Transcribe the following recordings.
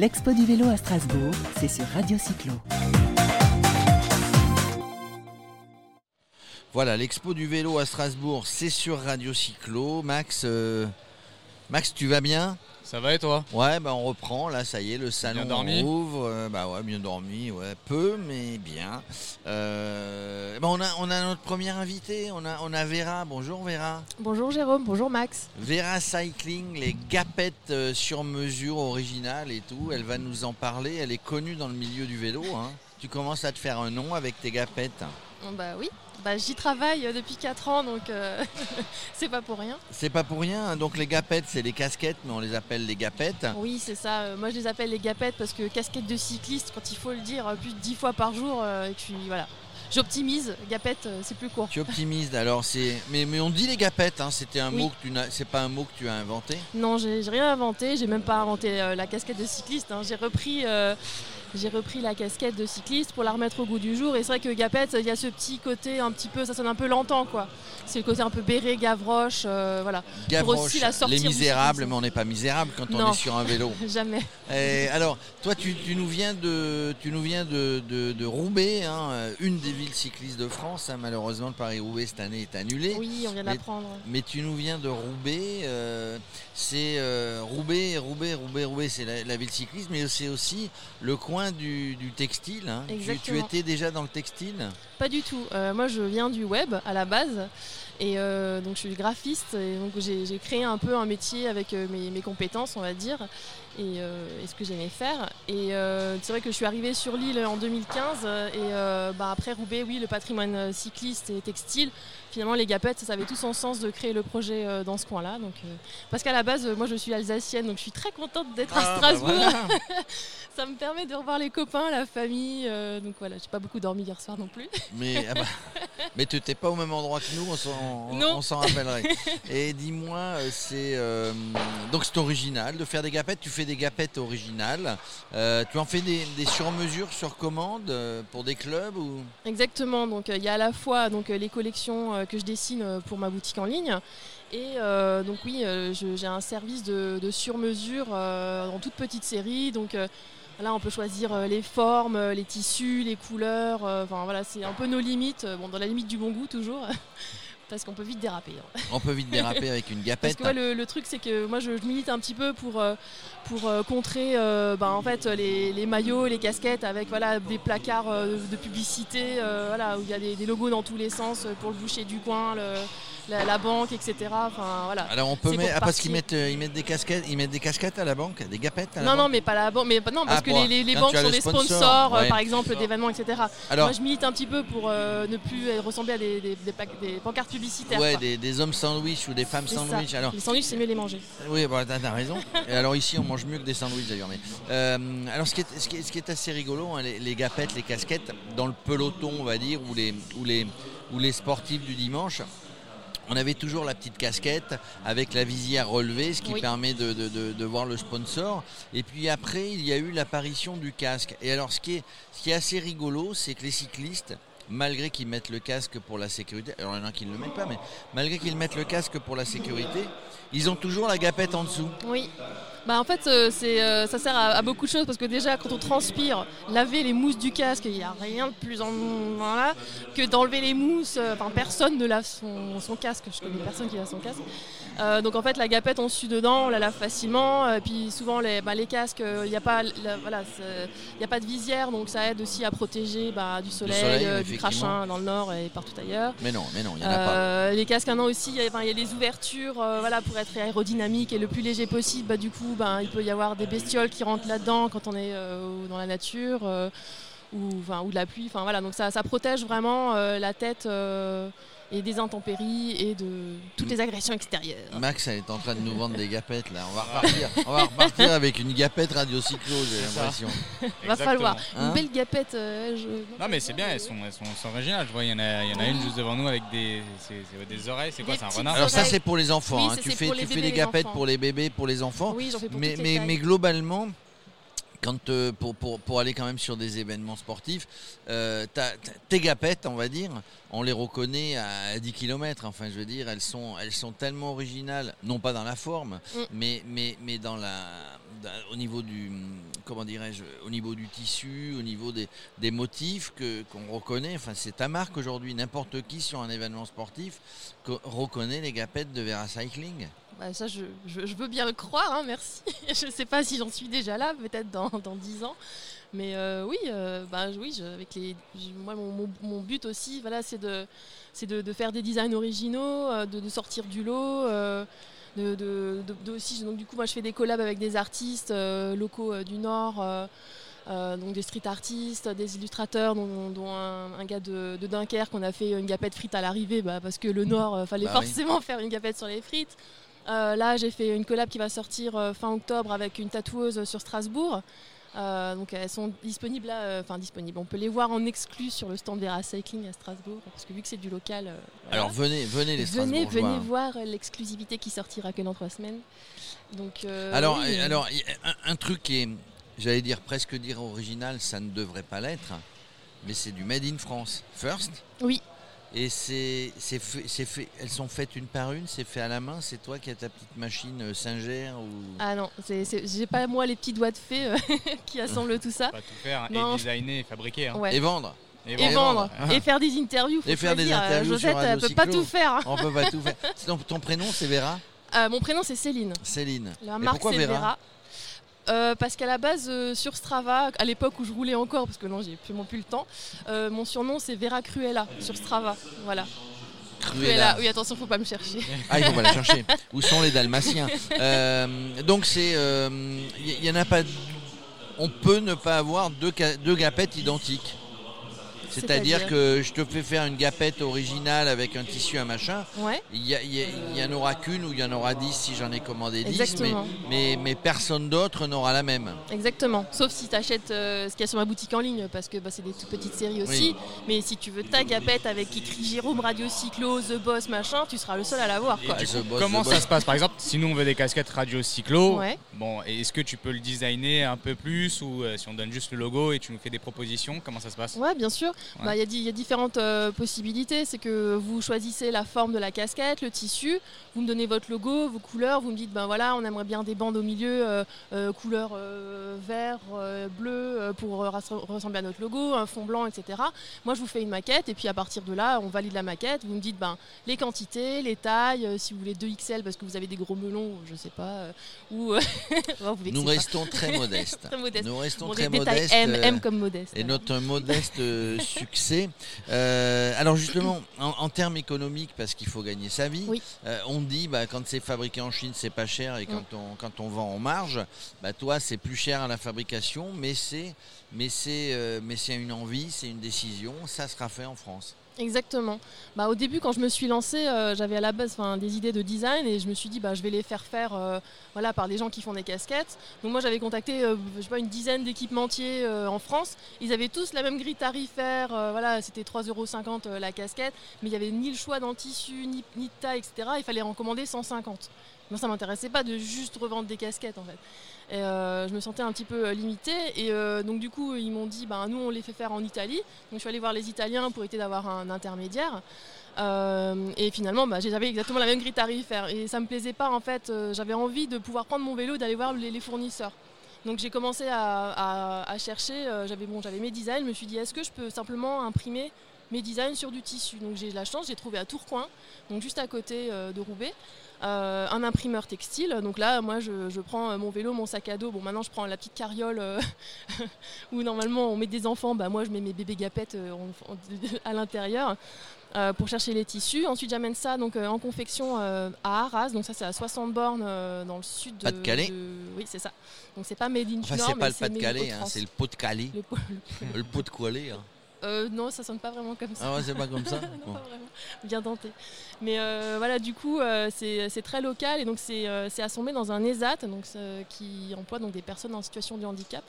L'expo du vélo à Strasbourg, c'est sur Radio Cyclo. Voilà, l'expo du vélo à Strasbourg, c'est sur Radio Cyclo. Max, euh, Max, tu vas bien Ça va et toi Ouais, bah on reprend. Là, ça y est, le salon dormi ouvre. Euh, bah ouais, bien dormi, ouais, peu, mais bien. Euh, bah, on a, on a notre première invité. On a, on a Vera. Bonjour Vera. Bonjour Jérôme, bonjour Max. Vera Cycling, les gapettes euh, sur mesure originales et tout. Elle va nous en parler. Elle est connue dans le milieu du vélo. hein. Tu commences à te faire un nom avec tes gapettes. Bah oui, bah, j'y travaille euh, depuis 4 ans donc euh, c'est pas pour rien. C'est pas pour rien. hein. Donc les gapettes, c'est les casquettes, mais on les appelle les gapettes. Oui, c'est ça. euh, moi je les appelle les gapettes parce que casquette de cycliste, quand il faut le dire plus de 10 fois par jour, et puis voilà. J'optimise, gapette c'est plus court. Tu optimises. Alors c'est, mais, mais on dit les gapettes. hein. C'était un Oui. mot que tu n'as. C'est pas un mot que tu as inventé? Non, j'ai j'ai rien inventé, j'ai même pas inventé euh, la casquette de cycliste. hein. J'ai repris, euh, j'ai repris la casquette de cycliste pour la remettre au goût du jour. Et c'est vrai que Gapette, il y a ce petit côté un petit peu, ça sonne un peu longtemps quoi. C'est le côté un peu béret, gavroche, euh, voilà. Gavroche, aussi la sortir les misérables, mais on n'est pas misérable quand on est sur un vélo. Jamais. Et alors, toi, tu, tu nous viens de, tu nous viens de, de- de Roubaix, hein, une des villes cyclistes de France. hein. Malheureusement, le Paris-Roubaix cette année est annulé. Oui, on vient Mais- d'apprendre. Mais tu nous viens de Roubaix. euh, c'est euh, Roubaix, Roubaix, Roubaix, Roubaix, c'est la, la ville cycliste, mais c'est aussi le coin du, du textile. hein. Tu- étais déjà dans le textile? Pas du tout. Euh, moi, je viens du web à la base. Et euh, donc, je suis graphiste. Et donc, j'ai créé un peu un métier avec euh, mes, mes compétences, on va dire, et, euh, et ce que j'aimais faire. Et euh, c'est vrai que je suis arrivée sur l'île en 2015. euh, Et bah, après Roubaix, oui, le patrimoine cycliste et textile. Finalement, les gapettes, ça avait tout son sens de créer le projet dans ce coin-là. Donc, parce qu'à la base, moi, je suis alsacienne, donc je suis très contente d'être à Ah, bah Strasbourg. voilà. Ça me permet de revoir les copains, la famille. donc voilà, j'ai pas beaucoup dormi hier soir non plus. Mais, ah bah, mais tu n'étais pas au même endroit que nous, on on s'en rappellerait. Et dis-moi, euh, c'est euh, donc c'est original de faire des gapettes. Tu fais des gapettes originales. Euh, tu en fais des, des sur-mesures sur commande pour des clubs ou? Exactement, donc il y a à la fois donc, les collections que je dessine pour ma boutique en ligne et euh, donc oui, j'ai un service de, de sur-mesure en toute petite série. Donc là, on peut choisir les formes, les tissus, les couleurs. Enfin voilà, c'est un peu nos limites, bon, dans la limite du bon goût toujours, parce qu'on peut vite déraper. hein. on peut vite déraper avec une Parce gapette que ouais, le, le truc, c'est que moi, je, je milite un petit peu pour, euh, pour euh, contrer euh, ben, en fait, les, les maillots, les casquettes avec voilà, des placards euh, de publicité euh, voilà, où il y a des, des logos dans tous les sens pour le boucher du coin, le- la, la banque, etc. Enfin, voilà. Alors on peut mettre ah, parce qu'ils mettent, euh, ils mettent des casquettes, ils mettent des casquettes à la banque, des gapettes à la Non, non, banque. mais pas la banque. Mais non, parce Ah, que les, banques as sont des sponsor, sponsors, euh, ouais. par exemple, d'événements, etc. Alors Moi, je milite un petit peu pour euh, ne plus ressembler à des, des- des plaques- des pancartes publicitaires. ouais, des, hommes sandwich ou des femmes ça. sandwich. Alors Les sandwichs, c'est mieux les manger. Oui, bah, t'as t'as raison. Et alors ici, on mange mieux que des sandwichs d'ailleurs. Mais, euh, alors ce qui, est, ce, qui est, ce qui est assez rigolo, hein, les, les gapettes, les casquettes, dans le peloton, on va dire, ou les, ou les, ou les sportifs du dimanche, on avait toujours la petite casquette avec la visière relevée, ce qui Oui. permet de, de- de- de voir le sponsor. Et puis après, il y a eu l'apparition du casque. Et alors, ce qui est, ce qui est assez rigolo, c'est que les cyclistes, malgré qu'ils mettent le casque pour la sécurité, alors il y en a qui ne le mettent pas, mais malgré qu'ils mettent le casque pour la sécurité, ils ont toujours la gapette en dessous. Oui. Bah en fait, euh, c'est, euh, ça sert à, à beaucoup de choses parce que déjà, quand on transpire, laver les mousses du casque, il n'y a rien de plus en, voilà, que d'enlever les mousses. euh, Enfin, personne ne lave son, son casque. Je connais personne qui lave son casque. Euh, donc en fait, la gapette, on suit dedans, on la lave facilement. Et puis souvent, les, bah, les casques, il n'y a, pas, la- voilà, il a pas de visière, donc ça aide aussi à protéger bah, du soleil, soleil, du crachin dans le nord et partout ailleurs. Mais non, mais non, il n'y en a pas. Les casques maintenant aussi, il y a, des ouvertures voilà, pour être aérodynamique et le plus léger possible. Bah, du coup, ben, il peut y avoir des bestioles qui rentrent là-dedans quand on est euh, dans la nature euh, ou, enfin, ou de la pluie. Enfin, voilà, donc ça, ça protège vraiment euh, la tête euh, et des intempéries et de toutes les agressions extérieures. Max, elle est en train de nous vendre des gapettes là. On va repartir, on va repartir avec une gapette radio cyclo, j'ai l'impression. Va falloir. Hein Une belle gapette. euh, je- Non mais c'est bien, elles sont, elles sont, elles sont originales. Je vois, il y en a, il y en a une juste devant nous avec des, des oreilles. C'est quoi C'est un renard Alors ça c'est pour les enfants. Oui, hein. Tu fais, tu fais des gapettes enfants. pour les bébés, pour les enfants. Oui, j'en fais pour mais, toutes les mais, tailles. mais globalement, euh, pour, aller quand même sur des événements sportifs, euh, tes gapettes, on va dire, on les reconnaît à 10 km. Enfin, je veux dire, elles sont, elles sont tellement originales, non pas dans la forme, Mm. mais, mais, mais dans, la, au niveau du comment dirais-je au niveau du tissu, au niveau des, des motifs que qu'on reconnaît. Enfin, c'est ta marque aujourd'hui. N'importe qui sur un événement sportif co- reconnaît les gapettes de Vera Cycling. Bah, ça, je, je- je veux bien le croire, hein, merci. je ne sais pas si j'en suis déjà là, peut-être dans, dans 10 ans. Mais euh, oui, euh, bah, oui je- avec les, je- moi, mon, mon- mon but aussi, voilà, c'est de, de, de faire des designs originaux, euh, de, de sortir du lot. de, de- aussi, donc du coup, moi, je fais des collabs avec des artistes euh, locaux euh, du Nord. euh, donc des street artistes, des illustrateurs, dont, dont un, un gars de, de Dunkerque, on a fait une gapette frite à l'arrivée, bah, parce que le Nord, fallait Bah oui. forcément faire une gapette sur les frites. Là, j'ai fait une collab qui va sortir fin octobre avec une tatoueuse sur Strasbourg. Euh, donc elles sont disponibles là, euh, enfin disponibles. On peut les voir en exclu sur le stand Vera Cycling à Strasbourg, parce que vu que c'est du local. euh, voilà. Alors venez, venez les venez, venez voir l'exclusivité qui sortira que dans trois semaines. Donc Alors, oui, alors un, un truc qui est, j'allais dire presque dire original, ça ne devrait pas l'être, mais c'est du made in France. First? Oui. Et c'est, c'est fait, c'est fait, elles sont faites une par une, c'est fait à la main. C'est toi qui as ta petite machine euh, Singer ou? Ah non, c'est- c'est- j'ai pas moi les petits doigts de fée euh, qui assemblent tout ça. Pas tout faire, hein, Non, et designer et fabriquer. hein. Ouais. Et vendre. Et Et vendre, vendre. et faire des interviews. faut Et faire des. Euh, interviews sur Josette, elle peut pas tout faire. On peut pas tout faire. Sinon, ton prénom c'est Vera? Euh, mon prénom c'est Céline. Céline. La marque pourquoi c'est Vera? Vera. Euh, parce qu'à la base, euh, sur Strava, à l'époque où je roulais encore, parce que non, j'ai absolument plus le temps, euh, mon surnom c'est Vera Cruella sur Strava. Voilà. Cruella. Oui, attention, faut pas me chercher. Ah, il faut pas la chercher. Où sont les Dalmatiens Donc c'est, il y, en a pas. On peut ne pas avoir deux, deux gapettes identiques. C'est-à-dire que je te fais faire une gapette originale avec un tissu, un machin. Ouais. Il y, a- il y a- il y en aura qu'une ou il y en aura dix si j'en ai commandé dix, mais, Exactement. mais, mais personne d'autre n'aura la même. Exactement. Sauf si tu achètes ce qu'il y a sur ma boutique en ligne, parce que bah, c'est des toutes petites séries aussi. Mais si tu veux ta gapette avec écrit Jérôme, Radio Cyclo, The Boss, machin, tu seras le seul à l'avoir. Comment ça se passe Par exemple, si nous on veut des casquettes radio cyclo, Ouais. bon, est-ce que tu peux le designer un peu plus ou euh, si on donne juste le logo et tu nous fais des propositions, comment ça se passe? Ouais, bien sûr. Ouais. Bah, Il y, a y différentes euh, possibilités. C'est que vous choisissez la forme de la casquette, le tissu, vous me donnez votre logo, vos couleurs, vous me dites ben voilà, on aimerait bien des bandes au milieu, euh, euh, couleur vert, bleu, pour ressembler à notre logo, un fond blanc, etc. Moi, je vous fais une maquette et puis à partir de là, on valide la maquette. Vous me dites ben les quantités, les tailles, si vous voulez 2 XL parce que vous avez des gros melons, je sais pas, ou Nous pas. restons très modestes. Très modeste. Nous restons Bon, très modestes. M, M comme modeste. et notre modeste succès. Euh, alors justement, en, en termes économiques, parce qu'il faut gagner sa vie, Oui. euh, on dit bah, quand c'est fabriqué en Chine, c'est pas cher, et quand, on, quand on vend en marge, bah, toi, c'est plus cher à la fabrication, mais c'est mais c'est euh, mais c'est une envie, c'est une décision, ça sera fait en France. Exactement. Bah, au début, quand je me suis lancée, euh, j'avais à la base des idées de design et je me suis dit, bah, je vais les faire faire euh, voilà, par des gens qui font des casquettes. Donc moi, j'avais contacté euh, une dizaine d'équipementiers en France. Ils avaient tous la même grille tarifaire. voilà, c'était 3,50€ euh, la casquette, mais il n'y avait ni le choix dans tissu, ni, ni de taille, etc. Il fallait en commander 150. Moi, ça m'intéressait pas de juste revendre des casquettes en fait. Et, euh, je me sentais un petit peu euh, limitée. Et euh, donc, du coup, ils m'ont dit bah, nous, on les fait faire en Italie. Donc, je suis allée voir les Italiens pour éviter d'avoir un intermédiaire. Et finalement, bah, j'avais exactement la même grille tarifaire. Et ça me plaisait pas en fait. J'avais envie de pouvoir prendre mon vélo et d'aller voir les, fournisseurs. Donc j'ai commencé à, à- chercher, j'avais bon, mes designs, je me suis dit est-ce que je peux simplement imprimer mes designs sur du tissu? Donc j'ai la chance, j'ai trouvé à Tourcoing, donc juste à côté de Roubaix, euh, un imprimeur textile. Donc là, moi je, je prends euh, mon vélo, mon sac à dos. Bon maintenant je prends la petite carriole euh, où normalement on met des enfants, bah, moi je mets mes bébés gapettes euh, à l'intérieur. pour chercher les tissus. Ensuite, j'amène ça donc en confection à Arras. Donc ça, c'est à 60 bornes dans le sud de Pas-de-Calais de- Oui, c'est ça. Donc c'est pas Made in Enfin, Nord, c'est mais pas le Pas-de-Calais, hein, c'est le pot de Calais. Le pot- Le pot de Calais. hein. Euh, non, ça sonne pas vraiment comme ça. Ah ouais, c'est pas comme ça Non, Bon. pas vraiment. Bien tenté. Mais euh, voilà, du coup, euh, c'est très local et donc c'est assemblé dans un ESAT donc, qui emploie donc, des personnes en situation de handicap.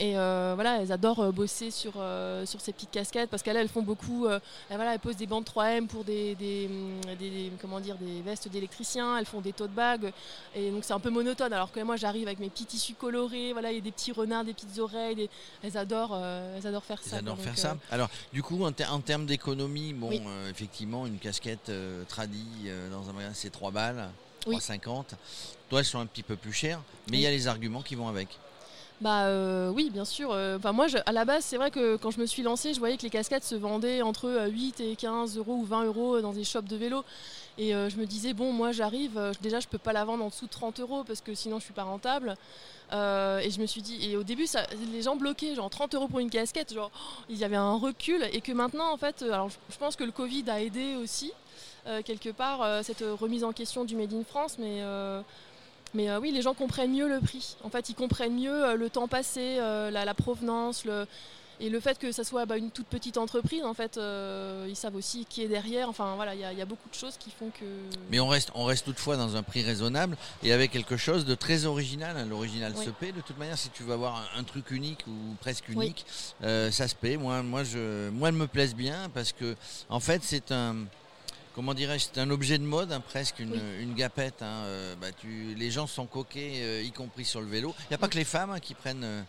Et euh, voilà, elles adorent euh, bosser sur, euh, sur ces petites casquettes parce qu'elles elles font beaucoup. elles, voilà, elles posent des bandes 3M pour des, des, des- comment dire, des vestes d'électriciens, elles font des tote bags. Et donc c'est un peu monotone. Alors que moi j'arrive avec mes petits tissus colorés, voilà, il y a des petits renards, des petites oreilles. des- Elles, adorent, elles adorent faire ça. adorent quoi. faire ça. Alors, du coup, en, ter- en termes d'économie, bon, Oui. effectivement, une casquette tradie dans un magasin, c'est 3 balles. Oui. 3,50. Toi, elles sont un petit peu plus chères, mais il y a les arguments qui vont avec. Bah euh, oui, bien sûr. Euh, Enfin moi, à la base, c'est vrai que quand je me suis lancée, je voyais que les casquettes se vendaient entre euh, 8 et 15 euros ou 20 euros dans des shops de vélo. Et euh, je me disais, bon, moi j'arrive, euh, déjà je peux pas la vendre en dessous de 30 euros parce que sinon je suis pas rentable. Euh, et je me suis dit, et au début, ça, les gens bloquaient, genre 30 euros pour une casquette, genre oh, il y avait un recul. Et que maintenant, en fait, euh, alors je, pense que le Covid a aidé aussi, euh, quelque part, euh, cette remise en question du Made in France, mais. Mais euh, oui, les gens comprennent mieux le prix. En fait, ils comprennent mieux euh, le temps passé, euh, la, la provenance, le, et le fait que ça soit bah, une toute petite entreprise. En fait, euh, ils savent aussi qui est derrière. Enfin, voilà, il y, a- il y a beaucoup de choses qui font que. Mais on reste, on reste toutefois dans un prix raisonnable et avec quelque chose de très original. hein. L'original Oui. se paie. De toute manière, si tu veux avoir un, un truc unique ou presque unique, ça se paie. Moi, moi, je, moi, elle me plaise bien parce que, en fait, c'est un. Comment dirais-je C'est un objet de mode, hein, presque une, Oui. une gapette. hein. Euh, bah, tu, les gens sont coquets, euh, y compris sur le vélo. Il n'y a pas Oui. que les femmes hein, qui prennent, euh,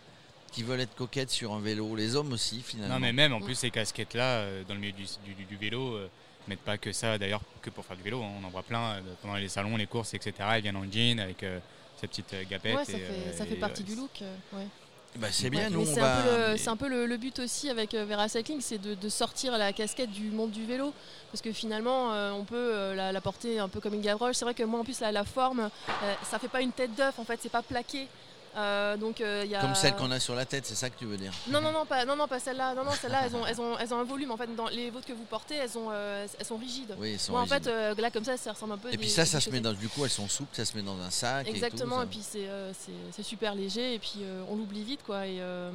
qui veulent être coquettes sur un vélo. Les hommes aussi, finalement. Non, mais même en plus, ces casquettes-là, dans le milieu du, du- du- du vélo, euh, mettent pas que ça d'ailleurs que pour faire du vélo. hein. On en voit plein euh, pendant les salons, les courses, etc. Ils viennent en jean avec euh, ces petites euh, gapettes. Ouais, ça et, fait, euh, ça fait et, partie euh, du look. euh, ouais. Bah, c'est bien. Ouais, nous, mais on c'est va. un peu, le, mais- c'est un peu le, le but aussi avec euh, Vera Cycling, c'est de, de sortir la casquette du monde du vélo. Parce que finalement, euh, on peut euh, la, la porter un peu comme une gavroche. C'est vrai que moi, en plus, la, la forme, ça fait pas une tête d'œuf, en fait, c'est pas plaqué. Euh, donc, euh, il y a... Comme celle qu'on a sur la tête, c'est ça que tu veux dire Non, non, non, pas, non, non, pas celle-là. Non, non, celle-là, elles ont, elles, ont, elles ont un volume. En fait, dans les vôtres que vous portez, elles, ont, euh, elles sont rigides. Oui, ils sont Moi, en rigides. fait, euh, là, comme ça, ça ressemble un peu à Et des- puis ça, ça se met dans. Du coup, elles sont souples, ça se met dans un sac. Exactement, et, et, tout, ça. puis c'est euh, super léger, et puis euh, on l'oublie vite, quoi. Et euh,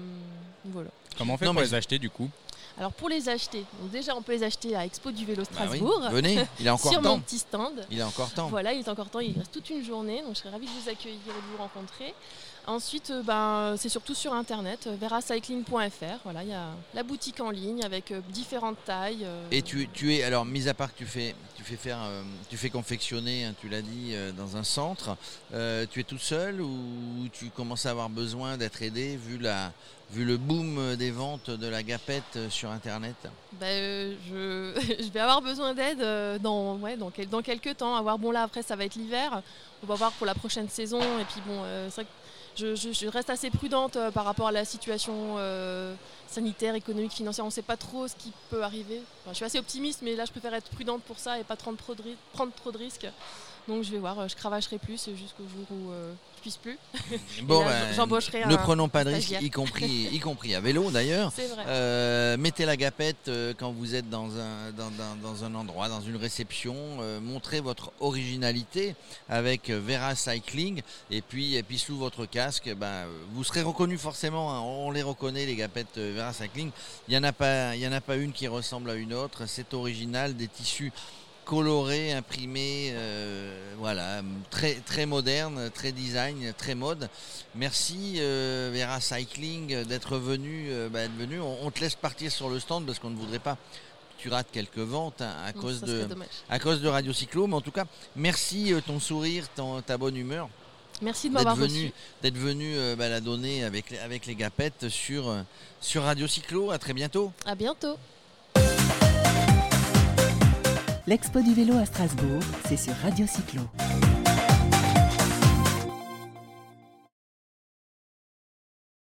voilà. Comment on fait Non, pour mais- les acheter du coup? Alors pour les acheter, donc déjà on peut les acheter à Expo du Vélo Bah oui, Strasbourg, Venez, il a encore sur mon temps. petit stand. Il a encore temps. Voilà, il est encore temps, il reste toute une journée, donc je serais ravie de vous accueillir et de vous rencontrer. Ensuite, euh, ben, c'est surtout sur internet, euh, veracycling.fr. Voilà, il y a la boutique en ligne avec euh, différentes tailles. Et tu, es, alors, mis à part que tu fais, tu fais faire, tu fais confectionner, hein, tu l'as dit, dans un centre, tu es tout seul ou tu commences à avoir besoin d'être aidé vu, la, vu le boom des ventes de la gapette sur Internet Ben, euh, je, vais avoir besoin d'aide euh, dans, ouais, dans, quel- dans quelques temps. À voir, bon là après ça va être l'hiver. On va voir pour la prochaine saison. Et puis bon, euh, c'est vrai que je, reste assez prudente par rapport à la situation sanitaire, économique, financière. On ne sait pas trop ce qui peut arriver. Je suis assez optimiste, mais là je préfère être prudente pour ça et pas prendre trop de, prendre trop de risques. Donc je vais voir, euh, je cravacherai plus jusqu'au jour où euh, je puisse plus. Bon, ben, j'embaucherai ne prenons pas de stagiaire. y compris, y compris à vélo d'ailleurs. C'est vrai. Euh, mettez la gapette euh, quand vous êtes dans un, dans, dans- dans un endroit, dans une réception. montrez votre originalité avec Vera Cycling. Et puis, et puis sous votre casque, ben, vous serez reconnu forcément. hein. on les reconnaît, les gapettes Vera Cycling. Il n'y en, a pas- il y en a pas une qui ressemble à une autre. C'est original, des tissus colorés, imprimés, euh, voilà, très, très moderne, très design, très mode. Merci euh, Vera Cycling d'être venu. euh, bah, venu. On, on te laisse partir sur le stand parce qu'on ne voudrait pas que tu rates quelques ventes hein, à, Donc, cause de, à cause de Radio Cyclo. Mais en tout cas, merci euh, ton sourire, ton- ta bonne humeur Merci de d'être m'avoir venu, d'être venu euh, bah, la donner avec, les- avec les gapettes sur, sur Radio Cyclo. À très bientôt. À bientôt. L'Expo du vélo à Strasbourg, c'est sur Radio Cyclo.